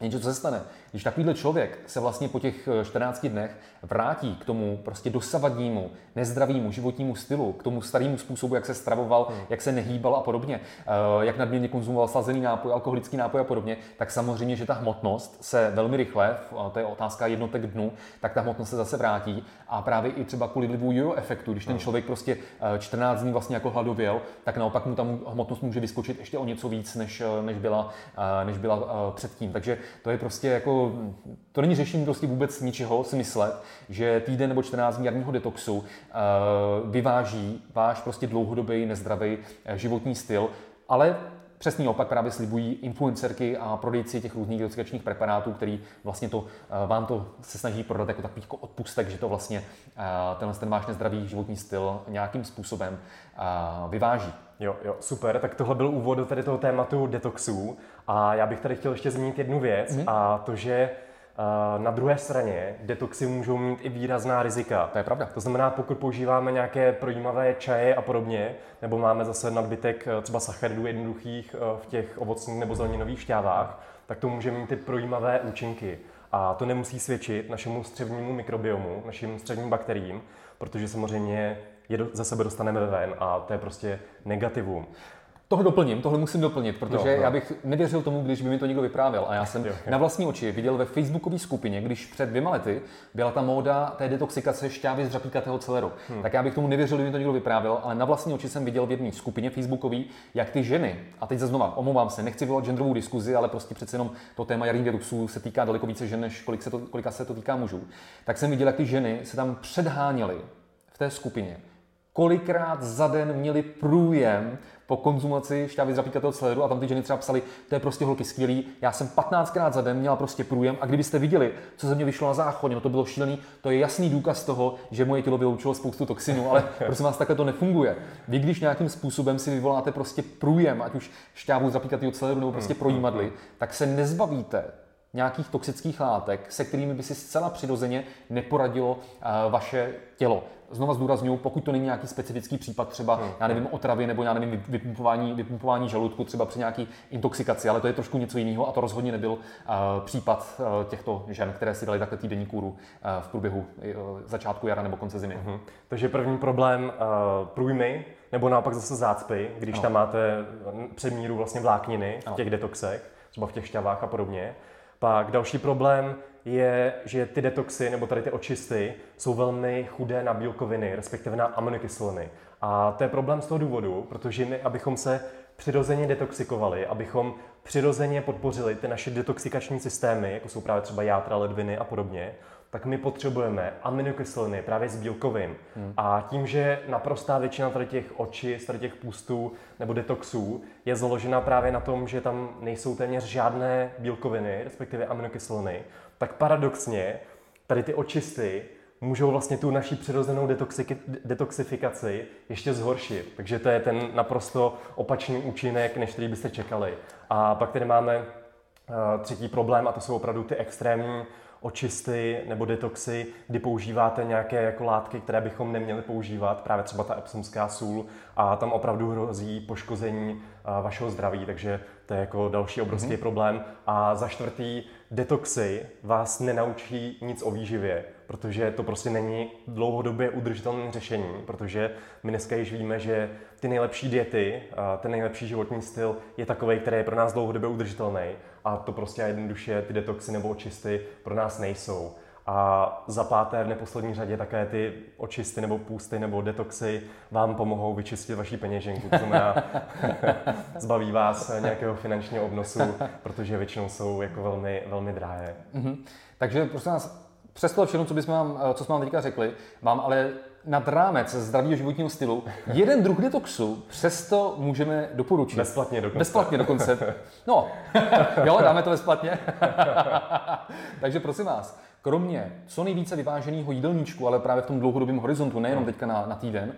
Jenže co se stane? Když takovýhle člověk se vlastně po těch 14 eh, dnech vrátí k tomu prostě dosavadnímu, nezdravému životnímu stylu, k tomu starému způsobu, jak se stravoval, hmm. jak se nehýbal a podobně, eh, jak nadměrně konzumoval slazený nápoj, alkoholický nápoj a podobně, tak samozřejmě, že ta hmotnost se velmi rychle, to je otázka jednotek dnu, tak ta hmotnost se zase vrátí a právě i třeba kvůli vlivu jojo efektu, když ten hmm. člověk prostě 14 eh, dní vlastně jako hladověl, tak naopak mu tam hmotnost může vyskočit ještě o něco víc, než, než byla, než byla předtím. Takže to je prostě jako, to není řešení prostě vůbec ničeho si myslet, že týden nebo 14 dní jarního detoxu uh, vyváží váš prostě dlouhodobý nezdravý eh, životní styl, ale Přesný opak právě slibují influencerky a prodejci těch různých detoxikačních preparátů, který vlastně to, eh, vám to se snaží prodat jako takový odpustek, že to vlastně tenhle ten váš nezdravý životní styl nějakým způsobem vyváží. Jo, jo, super. Tak tohle byl úvod do tady toho tématu detoxů. A já bych tady chtěl ještě zmínit jednu věc mm. a to, že na druhé straně detoxy můžou mít i výrazná rizika. To je pravda. To znamená, pokud používáme nějaké projímavé čaje a podobně, nebo máme zase nadbytek e, třeba sacharidů jednoduchých e, v těch ovocných nebo zeleninových šťávách, tak to může mít ty projímavé účinky. A to nemusí svědčit našemu střevnímu mikrobiomu, našim střevním bakteriím, protože samozřejmě je do, za sebe dostaneme ven a to je prostě negativum. Tohle doplním, tohle musím doplnit, protože no, no. já bych nevěřil tomu, když by mi to někdo vyprávěl. A já jsem jo, jo. na vlastní oči viděl ve facebookové skupině, když před dvěma lety byla ta móda té detoxikace šťávy z řapíkatého celeru. Hmm. Tak já bych tomu nevěřil, kdyby mi to někdo vyprávěl, ale na vlastní oči jsem viděl v jedné skupině facebookové, jak ty ženy, a teď znova omlouvám se, nechci vyvolat genderovou diskuzi, ale prostě přece jenom to téma jarních detoxů se týká daleko více žen, než kolik se to, kolika se to týká mužů. Tak jsem viděl, jak ty ženy se tam předháněly v té skupině kolikrát za den měli průjem po konzumaci šťávy z rapíkatého celeru a tam ty ženy třeba psali, to je prostě holky skvělý, já jsem 15krát za den měla prostě průjem. A kdybyste viděli, co ze mě vyšlo na záchodě, no to bylo šílený, to je jasný důkaz toho, že moje tělo vyloučilo spoustu toxinů, ale prosím vás, takhle to nefunguje. Vy, když nějakým způsobem si vyvoláte prostě průjem, ať už šťávu z rapíkatého celeru nebo prostě hmm, projímadly, tak se nezbavíte nějakých toxických látek, se kterými by si zcela přirozeně neporadilo uh, vaše tělo znova zdůraznuju, pokud to není nějaký specifický případ, třeba, hmm. já nevím, otravy nebo já nevím, vypumpování, vypumpování žaludku, třeba při nějaký intoxikaci, ale to je trošku něco jiného a to rozhodně nebyl uh, případ uh, těchto žen, které si dali takhle týdenní kůru uh, v průběhu uh, začátku jara nebo konce zimy. Hmm. Takže první problém uh, průjmy, nebo naopak zase zácpy, když no. tam máte přemíru vlastně vlákniny v těch detoxech, třeba v těch šťavách a podobně. Pak další problém je, že ty detoxy nebo tady ty očisty jsou velmi chudé na bílkoviny, respektive na aminokyseliny. A to je problém z toho důvodu, protože my, abychom se přirozeně detoxikovali, abychom přirozeně podpořili ty naše detoxikační systémy, jako jsou právě třeba játra, ledviny a podobně, tak my potřebujeme aminokyseliny právě z bílkovin. Hmm. A tím, že naprostá většina tady těch očí, tady těch půstů nebo detoxů je založena právě na tom, že tam nejsou téměř žádné bílkoviny, respektive aminokyseliny, tak paradoxně tady ty očisty můžou vlastně tu naší přirozenou detoxifikaci ještě zhoršit. Takže to je ten naprosto opačný účinek, než který byste čekali. A pak tady máme uh, třetí problém a to jsou opravdu ty extrémní očisty nebo detoxy, kdy používáte nějaké jako látky, které bychom neměli používat, právě třeba ta epsomská sůl a tam opravdu hrozí poškození vašeho zdraví, takže to je jako další obrovský mm-hmm. problém. A za čtvrtý, detoxy vás nenaučí nic o výživě, protože to prostě není dlouhodobě udržitelné řešení, protože my dneska již víme, že ty nejlepší diety, ten nejlepší životní styl je takový, který je pro nás dlouhodobě udržitelný a to prostě jednoduše ty detoxy nebo očisty pro nás nejsou. A za páté, v neposlední řadě, také ty očisty nebo půsty nebo detoxy vám pomohou vyčistit vaší peněženku. To znamená, zbaví vás nějakého finančního obnosu, protože většinou jsou jako velmi, velmi drahé. Mm-hmm. Takže prosím vás, přes to všechno, co, bychom vám, co jsme vám teďka řekli, vám ale nad rámec zdravého životního stylu jeden druh detoxu přesto můžeme doporučit. Bezplatně dokonce. Bezplatně dokonce. No, jo, dáme to bezplatně. Takže prosím vás, kromě co nejvíce vyváženého jídelníčku, ale právě v tom dlouhodobém horizontu, nejenom teďka na, na týden,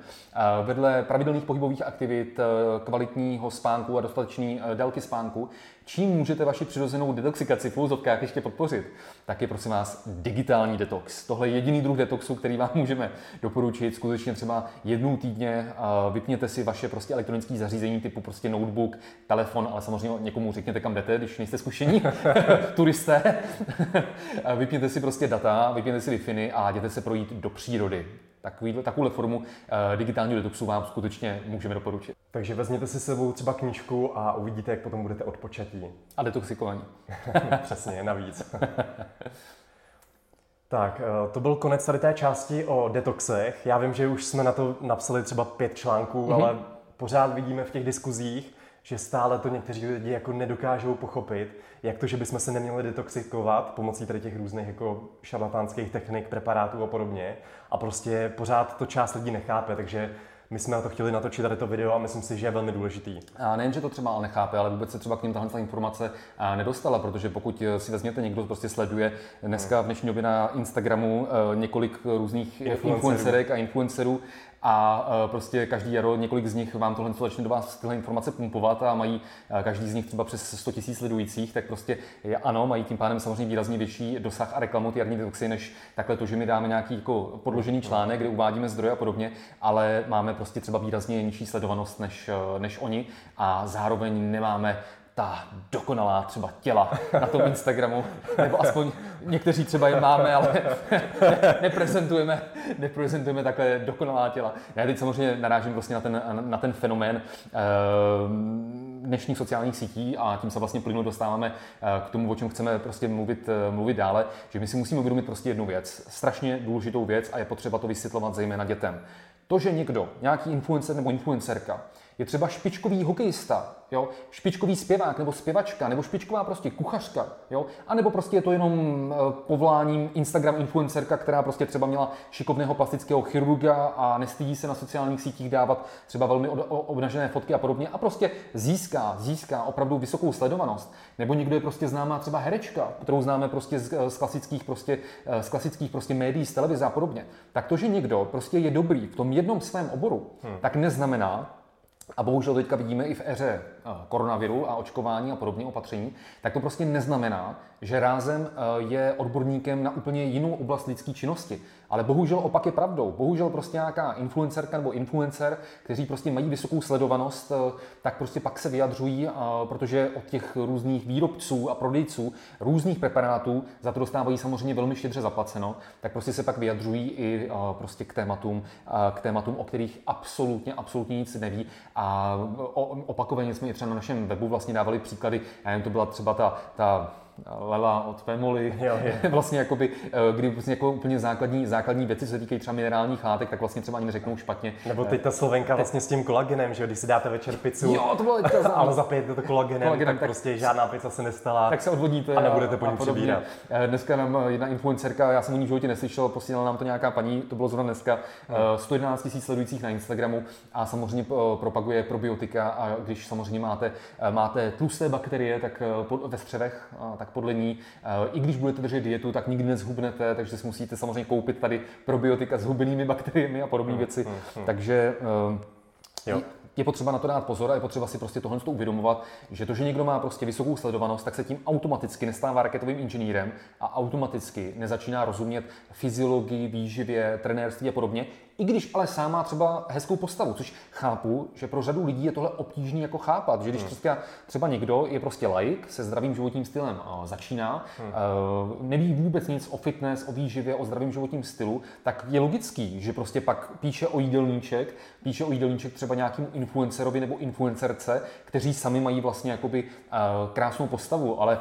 vedle pravidelných pohybových aktivit, kvalitního spánku a dostatečné délky spánku, čím můžete vaši přirozenou detoxikaci v úzovkách ještě podpořit, tak je prosím vás digitální detox. Tohle je jediný druh detoxu, který vám můžeme doporučit. Skutečně třeba jednou týdně vypněte si vaše prostě elektronické zařízení typu prostě notebook, telefon, ale samozřejmě někomu řekněte, kam jdete, když nejste zkušení turisté. vypněte si prostě data, vypněte si wi a jděte se projít do přírody. Takový, takovouhle formu uh, digitálního detoxu vám skutečně můžeme doporučit. Takže vezměte si sebou třeba knížku a uvidíte, jak potom budete odpočatí. A detoxikovaní. Přesně, navíc. tak, uh, to byl konec tady té části o detoxech. Já vím, že už jsme na to napsali třeba pět článků, mm-hmm. ale pořád vidíme v těch diskuzích, že stále to někteří lidi jako nedokážou pochopit, jak to, že bychom se neměli detoxikovat pomocí tady těch různých jako šarlatánských technik, preparátů a podobně. A prostě pořád to část lidí nechápe, takže my jsme na to chtěli natočit tady to video a myslím si, že je velmi důležitý. A nejen, že to třeba ale nechápe, ale vůbec se třeba k ním tahle informace nedostala, protože pokud si vezměte, někdo prostě sleduje dneska v dnešní době na Instagramu eh, několik různých influencerek a influencerů, a e, prostě každý jaro několik z nich vám tohle začne do vás tyhle informace pumpovat a mají e, každý z nich třeba přes 100 000 sledujících, tak prostě ano, mají tím pádem samozřejmě výrazně vyšší dosah a reklamu ty jarní detoxy, než takhle to, že my dáme nějaký jako podložený článek, kde uvádíme zdroje a podobně, ale máme prostě třeba výrazně nižší sledovanost než, e, než oni a zároveň nemáme ta dokonalá třeba těla na tom Instagramu, nebo aspoň někteří třeba je máme, ale neprezentujeme, neprezentujeme takhle dokonalá těla. Já teď samozřejmě narážím vlastně na ten, na ten fenomén eh, dnešních sociálních sítí a tím se vlastně plynu dostáváme eh, k tomu, o čem chceme prostě mluvit, eh, mluvit dále, že my si musíme uvědomit prostě jednu věc, strašně důležitou věc a je potřeba to vysvětlovat zejména dětem. To, že někdo, nějaký influencer nebo influencerka, je třeba špičkový hokejista, jo? špičkový zpěvák nebo zpěvačka, nebo špičková prostě kuchařka, jo? a nebo prostě je to jenom eh, povoláním Instagram influencerka, která prostě třeba měla šikovného plastického chirurga a nestydí se na sociálních sítích dávat třeba velmi obnažené fotky a podobně a prostě získá, získá opravdu vysokou sledovanost. Nebo někdo je prostě známá třeba herečka, kterou známe prostě z, eh, z klasických, prostě, eh, z klasických prostě médií, z televize a podobně. Tak to, že někdo prostě je dobrý v tom jednom svém oboru, hmm. tak neznamená, a bohužel teďka vidíme i v éře eh, koronaviru a očkování a podobně opatření, tak to prostě neznamená, že rázem eh, je odborníkem na úplně jinou oblast lidské činnosti. Ale bohužel opak je pravdou. Bohužel prostě nějaká influencerka nebo influencer, kteří prostě mají vysokou sledovanost, eh, tak prostě pak se vyjadřují, protože od těch různých výrobců a prodejců různých preparátů za to dostávají samozřejmě velmi štědře zaplaceno, tak prostě se pak vyjadřují i prostě k tématům, k tématům, o kterých absolutně, absolutně nic neví. A opakovaně jsme i třeba na našem webu vlastně dávali příklady, já jen to byla třeba ta, ta Lela od Femoli, jo, je. vlastně jakoby, eh, kdy vlastně jako úplně základní, základní věci se týkají třeba minerálních látek, tak vlastně třeba ani neřeknou špatně. Nebo teď ta slovenka vlastně s tím kolagenem, že když si dáte večer pizzu, jo, to bylo ale zapijete to kolagenem, kolagenem tak, tak, prostě žádná pizza se nestala. Tak se odvodíte a nebudete po ní přibírat. Eh, dneska nám jedna influencerka, já jsem o ní v životě neslyšel, posílala nám to nějaká paní, to bylo zrovna dneska, hmm. 111 000 sledujících na Instagramu a samozřejmě propaguje probiotika a když samozřejmě máte, máte tlusté bakterie, tak ve střevech, tak podle ní, eh, i když budete držet dietu, tak nikdy nezhubnete, takže si musíte samozřejmě koupit tady probiotika s hubenými bakteriemi a podobné hmm, věci. Hmm, hmm. Takže eh, jo je potřeba na to dát pozor a je potřeba si prostě tohle uvědomovat, že to, že někdo má prostě vysokou sledovanost, tak se tím automaticky nestává raketovým inženýrem a automaticky nezačíná rozumět fyziologii, výživě, trenérství a podobně, i když ale sám má třeba hezkou postavu, což chápu, že pro řadu lidí je tohle obtížné jako chápat, že když hmm. prostě třeba někdo je prostě laik se zdravým životním stylem začíná, hmm. neví vůbec nic o fitness, o výživě, o zdravém životním stylu, tak je logický, že prostě pak píše o jídelníček, píše o jídelníček třeba nějakým influencerovi nebo influencerce, kteří sami mají vlastně jakoby krásnou postavu, ale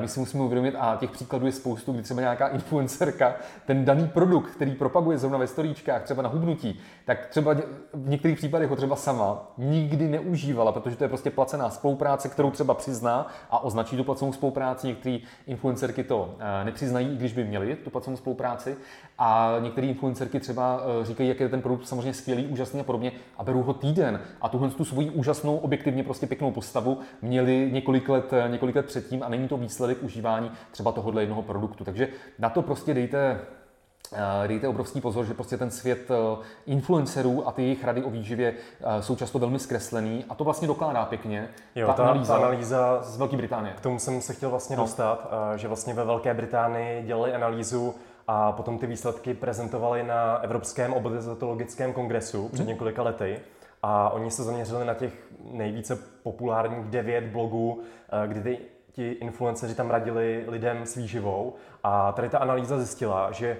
my si musíme uvědomit, a těch příkladů je spoustu, kdy třeba nějaká influencerka ten daný produkt, který propaguje zrovna ve storíčkách, třeba na hubnutí, tak třeba v některých případech ho třeba sama nikdy neužívala, protože to je prostě placená spolupráce, kterou třeba přizná a označí tu placenou spolupráci. Některé influencerky to eh, nepřiznají, i když by měli tu placenou spolupráci. A některé influencerky třeba eh, říkají, jak je ten produkt samozřejmě skvělý, úžasný a podobně, a berou ho týden. A tuhle tu svoji úžasnou, objektivně prostě pěknou postavu měli několik let, eh, několik let předtím a není to výsledek užívání třeba tohohle jednoho produktu. Takže na to prostě dejte dejte obrovský pozor, že prostě ten svět eh, influencerů a ty jejich rady o výživě eh, jsou často velmi zkreslený a to vlastně dokládá pěkně jo, ta, ta analýza, analýza z Velké Británie. K tomu jsem se chtěl vlastně no. dostat, že vlastně ve Velké Británii dělali analýzu a potom ty výsledky prezentovali na Evropském obezitologickém kongresu před mm. několika lety. A oni se zaměřili na těch nejvíce populárních devět blogů, kdy ty, ti influenceři tam radili lidem s výživou. A tady ta analýza zjistila, že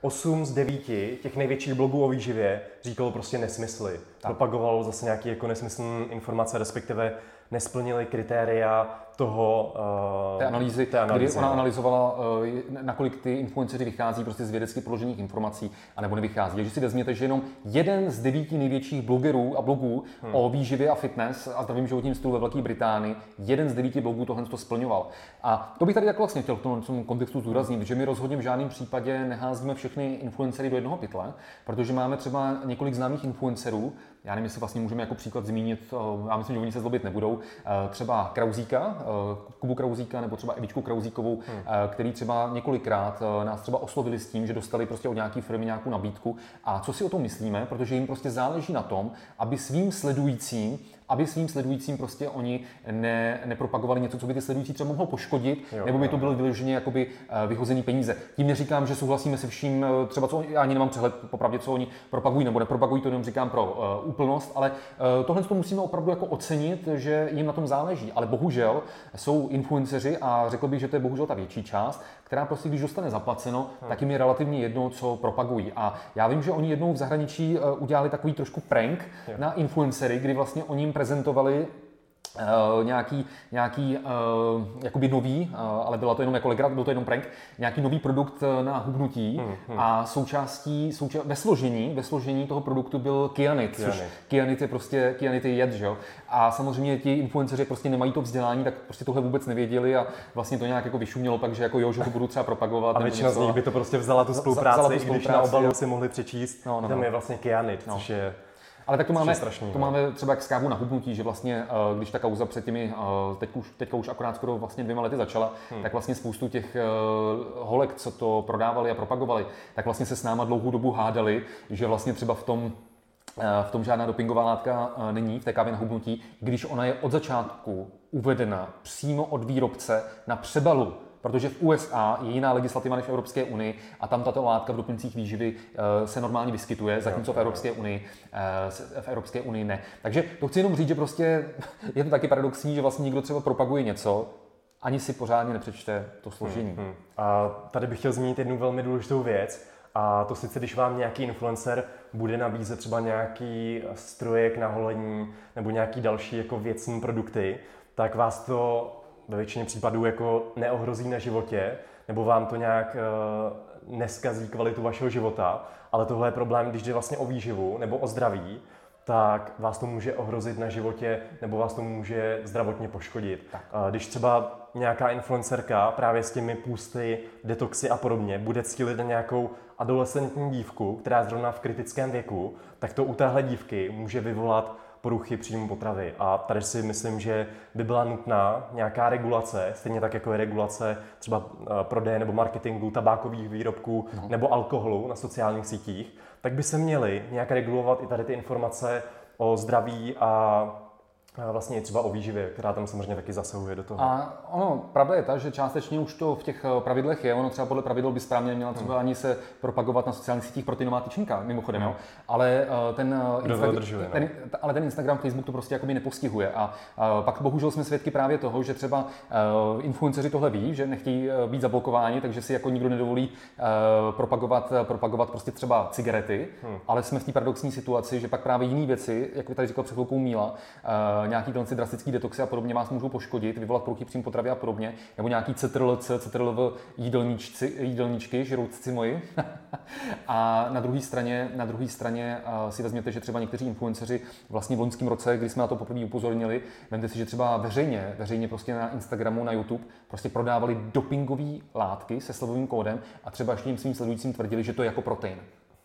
8 z 9 těch největších blogů o výživě říkalo prostě nesmysly. Tak. Propagovalo zase nějaké jako nesmyslné informace, respektive nesplnili kritéria toho uh, té analýzy, té analýzy kdy ona analyzovala, uh, nakolik ty influenceři vychází prostě z vědecky položených informací, anebo nevychází. Takže si vezměte, že jenom jeden z devíti největších blogerů a blogů hmm. o výživě a fitness a zdravým životním stylu ve Velké Británii, jeden z devíti blogů tohle to splňoval. A to bych tady jako vlastně chtěl v tom, tom kontextu zdůraznit, že my rozhodně v žádném případě neházíme všechny influencery do jednoho pytle, protože máme třeba několik známých influencerů, já nevím, jestli vlastně můžeme jako příklad zmínit, eh, já myslím, že oni se zlobit nebudou, třeba Krauzíka, Eh, Kubu Krauzíka nebo třeba Evičku Krauzíkovou, hmm. Eh, který třeba několikrát eh, nás třeba oslovili s tím, že dostali prostě od nějaké firmy nějakou nabídku. A co si o tom myslíme? Protože jim prostě záleží na tom, aby svým sledujícím aby svým sledujícím prostě oni ne, nepropagovali něco, co by ty sledující třeba mohlo poškodit, jo, nebo by to bylo vyloženě jakoby vyhozený peníze. Tím neříkám, že souhlasíme se vším, třeba co já ani nemám přehled popravdě, co oni propagují nebo nepropagují, to jenom říkám pro uh, úplnost, ale uh, tohle to musíme opravdu jako ocenit, že jim na tom záleží. Ale bohužel jsou influenceři a řekl bych, že to je bohužel ta větší část, která prostě, když dostane zaplaceno, hmm. tak jim je relativně jedno, co propagují. A já vím, že oni jednou v zahraničí uh, udělali takový trošku prank jo. na influencery, kdy vlastně oni jim prezentovali Uh, nějaký, nějaký uh, jakoby nový, uh, ale byla to jenom jako legrat, byl to jenom prank, nějaký nový produkt na hubnutí hmm, hmm. a součástí, souča- ve složení, ve složení toho produktu byl kyanit, kyanit. což kyanit je prostě, kyanit je jed, že? A samozřejmě ti influenceři prostě nemají to vzdělání, tak prostě tohle vůbec nevěděli a vlastně to nějak jako vyšumělo, takže jako jo, že to budu třeba propagovat. A většina z nich by to prostě vzala tu spolupráci, vzala tu spolupráci když na obalu si mohli přečíst, no, no, tam no. je vlastně kyanit, no. což je ale tak to máme, strašný, to no. máme třeba jak skávu na hubnutí, že vlastně, eh, když ta kauza před těmi, eh, teď už, teďka už akorát skoro vlastně dvěma lety začala, hmm. tak vlastně spoustu těch eh, holek, co to prodávali a propagovali, tak vlastně se s náma dlouhou dobu hádali, že vlastně třeba v tom v tom žádná dopingová látka není v té kávě na hubnutí, když ona je od začátku uvedena přímo od výrobce na přebalu protože v USA je jiná legislativa než v Evropské unii a tam tato látka v doplňcích výživy eh, se normálně vyskytuje, zatímco v Evropské unii, eh, v Evropské unii ne. Takže to chci jenom říct, že prostě je to taky paradoxní, že vlastně někdo třeba propaguje něco, ani si pořádně nepřečte to složení. Hmm, hmm. A tady bych chtěl zmínit jednu velmi důležitou věc, a to sice, když vám nějaký influencer bude nabízet třeba nějaký strojek na holení nebo nějaký další jako věcní produkty, tak vás to ve většině případů jako neohrozí na životě, nebo vám to nějak uh, neskazí kvalitu vašeho života, ale tohle je problém, když jde vlastně o výživu nebo o zdraví, tak vás to může ohrozit na životě nebo vás to může zdravotně poškodit. Tak. Když třeba nějaká influencerka právě s těmi půsty, detoxy a podobně bude cílit na nějakou adolescentní dívku, která je zrovna v kritickém věku, tak to u téhle dívky může vyvolat poruchy příjmu potravy. A tady si myslím, že by byla nutná nějaká regulace, stejně tak jako je regulace třeba eh, prodeje nebo marketingu tabákových výrobků no. nebo alkoholu na sociálních sítích, tak by se měly nějak regulovat i tady ty informace o zdraví a vlastně třeba o výživě, která tam samozřejmě taky zasahuje do toho. A ono, pravda je ta, že částečně už to v těch eh, pravidlech je, ono třeba podle pravidel by správně měla třeba hmm. ani se propagovat na sociálních sítích proteinová tyčinka, mimochodem, hmm. ale uh, ten, uh, Insta- ten, no. ale ten Instagram, Facebook to prostě jakoby nepostihuje a uh, pak bohužel jsme svědky právě toho, že třeba uh, influenceři tohle ví, že nechtějí být zablokováni, takže si jako nikdo nedovolí uh, propagovat, propagovat prostě třeba cigarety, hmm. ale jsme v té paradoxní situaci, že pak právě jiné věci, jak tady říkal před chvilkou Míla, uh, nějaký tyhle drastický detoxy a podobně vás můžou poškodit, vyvolat poruchy příjmu potravy a podobně, nebo nějaký CTRLC, CTRLV jídelníčci, jídelníčky, žrouci moji. a na druhé straně, na druhé straně uh, si vezměte, že třeba někteří influenceři vlastně v loňském roce, kdy jsme na to poprvé upozornili, vemte si, že třeba veřejně, veřejně prostě na Instagramu, na YouTube prostě prodávali dopingové látky se slovovým kódem a třeba ještě svým sledujícím tvrdili, že to je jako protein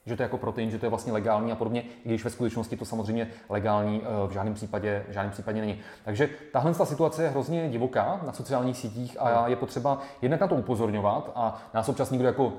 že to je jako protein, že to je vlastně legální a podobně, i když ve skutečnosti to samozřejmě legální eh, v žádném případě, v žádném případě není. Takže tahle ta situace je hrozně divoká na sociálních sítích a je potřeba jednak na to upozorňovat a nás občas někdo jako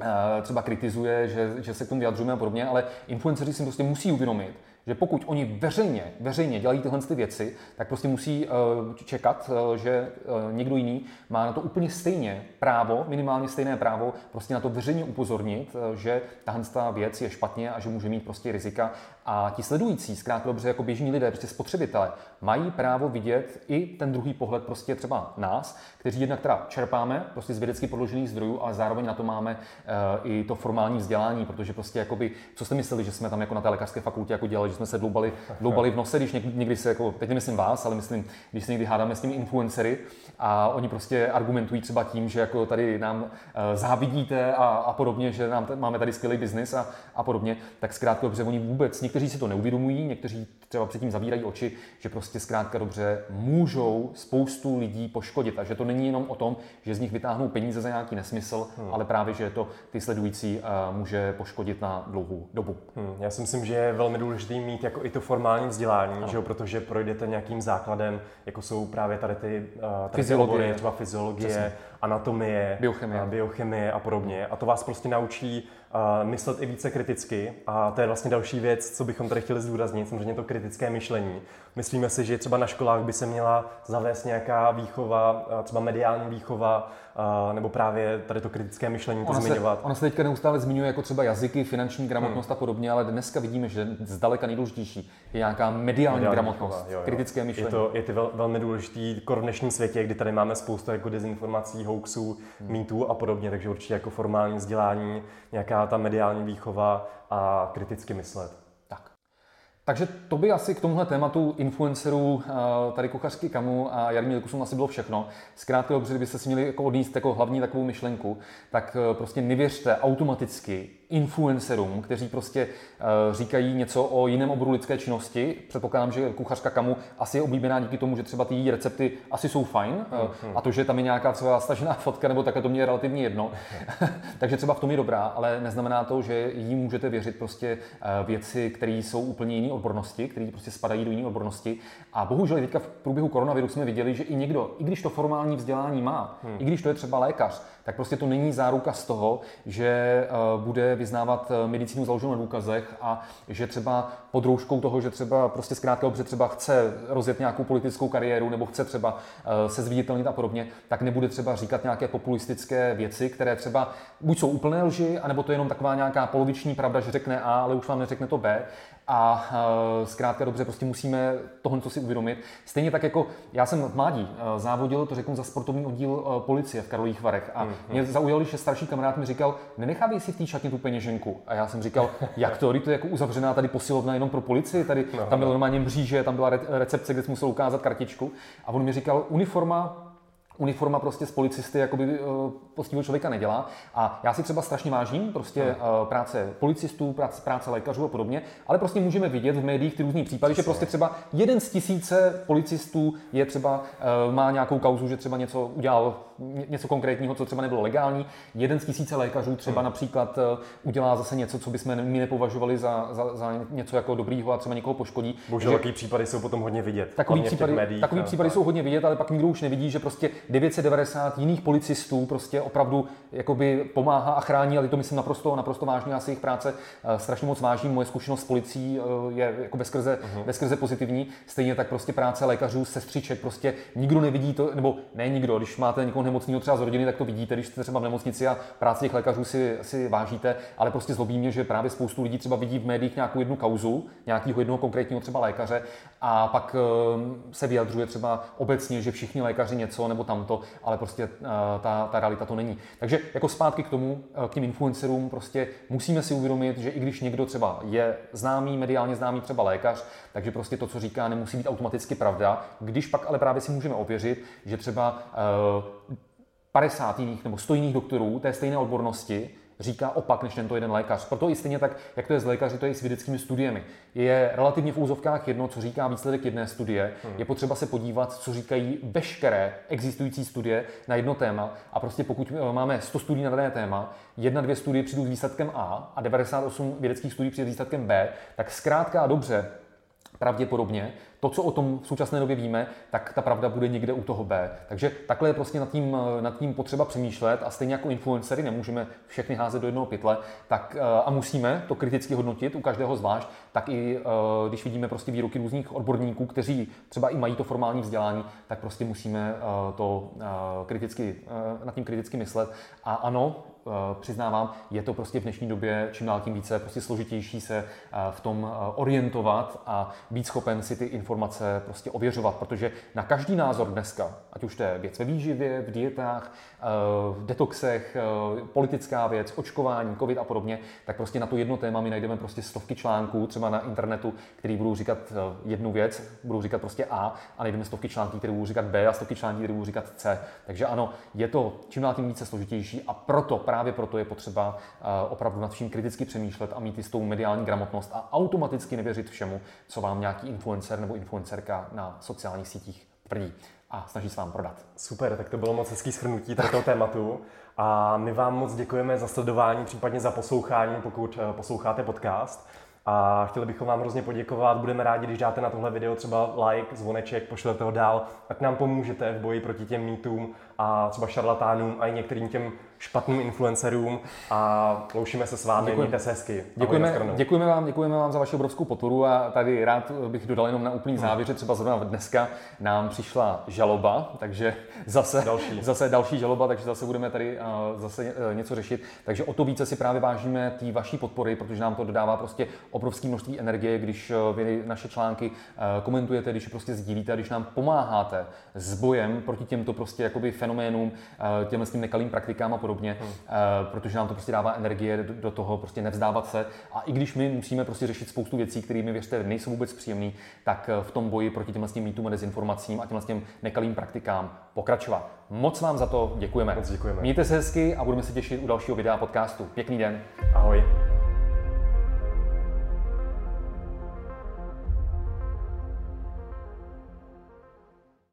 eh, třeba kritizuje, že, že se k tomu vyjadřujeme a podobně, ale influenceři si prostě musí uvědomit, že pokud oni veřejně, veřejně dělají tyhle ty věci, tak prostě musí uh, čekat, uh, že uh, někdo jiný má na to úplně stejně právo, minimálně stejné právo, prostě na to veřejně upozornit, že tahle věc je špatně a že může mít prostě rizika. A ti sledující, zkrátka dobře jako běžní lidé, prostě spotřebitelé, mají právo vidět i ten druhý pohled prostě třeba nás, kteří jednak teda čerpáme prostě z vědecky podložených zdrojů, ale zároveň na to máme i to formální vzdělání, protože prostě jakoby, co jste mysleli, že jsme tam jako na té lékařské fakultě jako dělali, že jsme se dloubali, dloubali v nose, když někdy, někdy se jako, teď nemyslím vás, ale myslím, když se někdy hádáme s těmi influencery a oni prostě argumentují třeba tím, že jako tady nám uh, závidíte a, a podobně, že nám máme tady skvělý biznis a, a podobně, tak zkrátka dobře, oni vůbec, někteří si to neuvědomují, někteří třeba předtím zavírají oči, že prostě zkrátka dobře můžou spoustu lidí poškodit a že to není jenom o tom, že z nich vytáhnou peníze za nějaký nesmysl, hmm. ale právě, že to ty sledující uh, může poškodit na dlouhou dobu. Hmm. Já si myslím, že je velmi důležité mít jako i to formální vzdělání, že jo, protože projdete nějakým základem, jako jsou právě tady ty, uh, tady fyziologie, ty obory, třeba fyziologie, Přesně. Anatomie, biochemie. A biochemie a podobně. A to vás prostě naučí uh, myslet i více kriticky. A to je vlastně další věc, co bychom tady chtěli zdůraznit, samozřejmě to kritické myšlení. Myslíme si, že třeba na školách by se měla zavést nějaká výchova, třeba mediální výchova, nebo právě tady to kritické myšlení to ona zmiňovat. Se, ona se teďka neustále zmiňuje jako třeba jazyky, finanční gramotnost hmm. a podobně, ale dneska vidíme, že zdaleka nejdůležitější je nějaká mediální, mediální gramotnost, výchova, jo, jo. kritické myšlení. Je to, je to vel, velmi důležitý v dnešním světě, kdy tady máme spoustu jako dezinformací, hoaxů, hmm. mýtů a podobně, takže určitě jako formální vzdělání, nějaká ta mediální výchova a kriticky myslet. Takže to by asi k tomuhle tématu influencerů eh, tady kuchařky Kamu a Jarmíl Kusum asi bylo všechno. Zkrátka dobře, kdybyste si měli jako odníst jako hlavní takovou myšlenku, tak eh, prostě nevěřte automaticky influencerům, kteří prostě uh, říkají něco o jiném oboru lidské činnosti. Předpokládám, že kuchařka Kamu asi je oblíbená díky tomu, že třeba ty její recepty asi jsou fajn mm-hmm. a to, že tam je nějaká třeba stažená fotka nebo takhle, to mě je relativně jedno. Takže třeba v tom je dobrá, ale neznamená to, že jí můžete věřit prostě uh, věci, které jsou úplně jiné odbornosti, které prostě spadají do jiné odbornosti. A bohužel teďka v průběhu koronaviru jsme viděli, že i někdo, i když to formální vzdělání má, hmm. i když to je třeba lékař, tak prostě to není záruka z toho, že uh, bude vyznávat eh, medicínu založenou na důkazech a že třeba pod rouškou toho, že třeba prostě zkrátka dobře třeba chce rozjet nějakou politickou kariéru nebo chce třeba uh, se zviditelnit a podobně, tak nebude třeba říkat nějaké populistické věci, které třeba buď jsou úplné lži, anebo to je jenom taková nějaká poloviční pravda, že řekne A, ale už vám neřekne to B. A uh, zkrátka dobře, prostě musíme tohle si uvědomit. Stejně tak jako já jsem v mládí uh, závodil, to řeknu, za sportovní oddíl uh, policie v Karlových Varech. A mm-hmm. mě zaujalo, že starší kamarád mi říkal, nenechávej si v té šatně tu peněženku. A já jsem říkal, jak to, to je jako uzavřená tady posilovna jenom pro policii, tady no, tam bylo no. normálně mříže, tam byla recepce, kde jsi musel ukázat kartičku. A on mi říkal, uniforma uniforma prostě z policisty jakoby uh, postihového člověka nedělá. A já si třeba strašně vážím prostě uh, práce policistů, práce, práce lékařů a podobně, ale prostě můžeme vidět v médiích ty různé případy, že prostě třeba jeden z tisíce policistů je třeba, uh, má nějakou kauzu, že třeba něco udělal, něco konkrétního, co třeba nebylo legální. Jeden z tisíce lékařů třeba hmm. například uh, udělá zase něco, co bychom my nepovažovali za, za, za něco jako dobrýho a třeba někoho poškodí. Bohužel takový případy jsou potom hodně vidět. Takový případy, médiích, takový případy jsou hodně vidět, ale pak nikdo už nevidí, že prostě 990 jiných policistů prostě opravdu jakoby pomáhá a chrání, ale to myslím naprosto, naprosto vážně, já si jejich práce uh, strašně moc vážím, moje zkušenost s policií uh, je jako bezkrze, uh-huh. bezkrze pozitivní, stejně tak prostě práce lékařů, sestřiček, prostě nikdo nevidí to, nebo ne nikdo, když máte někoho nemocného třeba z rodiny, tak to vidíte, když jste třeba v nemocnici a práci těch lékařů si, si vážíte, ale prostě zlobí mě, že právě spoustu lidí třeba vidí v médiích nějakou jednu kauzu, nějakého jednoho konkrétního třeba lékaře a pak ehm, se vyjadřuje třeba obecně, že všichni lékaři něco nebo tamto, ale prostě eh, ta, ta realita to není. Takže jako zpátky k tomu, eh, k těm influencerům, prostě musíme si uvědomit, že i když někdo třeba je známý, mediálně známý třeba lékař, takže prostě to, co říká, nemusí být automaticky pravda. Když pak ale právě si můžeme ověřit, že třeba 50 eh, jiných nebo 100 jiných doktorů té stejné odbornosti říká opak než tento jeden lékař. Proto i stejně tak, jak to je s lékaři, to je i s vědeckými studiemi. Je relativně v úzovkách jedno, co říká výsledek jedné studie. Hmm. Je potřeba se podívat, co říkají veškeré existující studie na jedno téma. A prostě pokud eh, máme 100 studií na dané téma, jedna, dvě studie přijdou s výsledkem A a 98 vědeckých studií přijde s výsledkem B, tak zkrátka a dobře pravděpodobně to, co o tom v současné době víme, tak ta pravda bude někde u toho B. Takže takhle je prostě nad tím, nad tím potřeba přemýšlet a stejně jako influencery nemůžeme všechny házet do jednoho pytle, tak eh, a musíme to kriticky hodnotit u každého zvlášť, tak i eh, když vidíme prostě výroky různých odborníků, kteří třeba i mají to formální vzdělání, tak prostě musíme eh, to kriticky, nad tím kriticky myslet. A ano, přiznávám, je to prostě v dnešní době čím dál tím více prostě složitější se v tom orientovat a být schopen si ty informace prostě ověřovat, protože na každý názor dneska, ať už to je věc ve výživě, v dietách, eh, v detoxech, eh, politická věc, očkování, covid a podobně, tak prostě na to jedno téma my najdeme prostě stovky článků, třeba na internetu, který budou říkat eh, jednu věc, budou říkat prostě A a najdeme stovky článků, které budou říkat B a stovky článků, které budou říkat C. Takže ano, je to čím dál tím více složitější a proto, právě proto je potřeba opravdu nad vším kriticky přemýšlet a mít jistou mediální gramotnost a automaticky nevěřit všemu, co vám nějaký influencer nebo influencerka na sociálních sítích tvrdí a snaží se vám prodat. Super, tak to bylo moc hezký shrnutí tohoto tématu. A my vám moc děkujeme za sledování, případně za poslouchání, pokud eh, posloucháte podcast. A chtěli bychom vám hrozně poděkovat. Budeme rádi, když dáte na tohle video třeba like, zvoneček, pošlete ho dál, ať nám pomůžete v boji proti těm mýtům a třeba šarlatánům a i některým těm špatným influencerům a loušíme se s vámi, Děkuji. mějte se hezky. Děkujeme, děkujeme, vám, děkujeme vám za vaši obrovskou podporu a tady rád bych dodal jenom na úplný hmm. závěr, že třeba zrovna dneska nám přišla žaloba, takže zase další, zase další žaloba, takže zase budeme tady uh, zase uh, něco řešit. Takže o to více si právě vážíme té vaší podpory, protože nám to dodává prostě obrovské množství energie, když uh, vy naše články komentujete, když prostě sdílíte, když nám pomáháte s bojem proti těmto prostě jakoby fenoménům, těmhle s tím nekalým praktikám a podobně podobně, hmm. Eh, protože nám to prostě dává energie do toho prostě nevzdávat se. A i když my musíme prostě řešit spoustu věcí, které mi věřte nejsou vůbec příjemné, tak eh, v tom boji proti těmhle mýtům a dezinformacím a těmhle nekalým praktikám pokračovat. Moc vám za to děkujeme. Moc děkujeme. Mějte se hezky a budeme se těšit u dalšího videa podcastu. Pěkný den. Ahoj.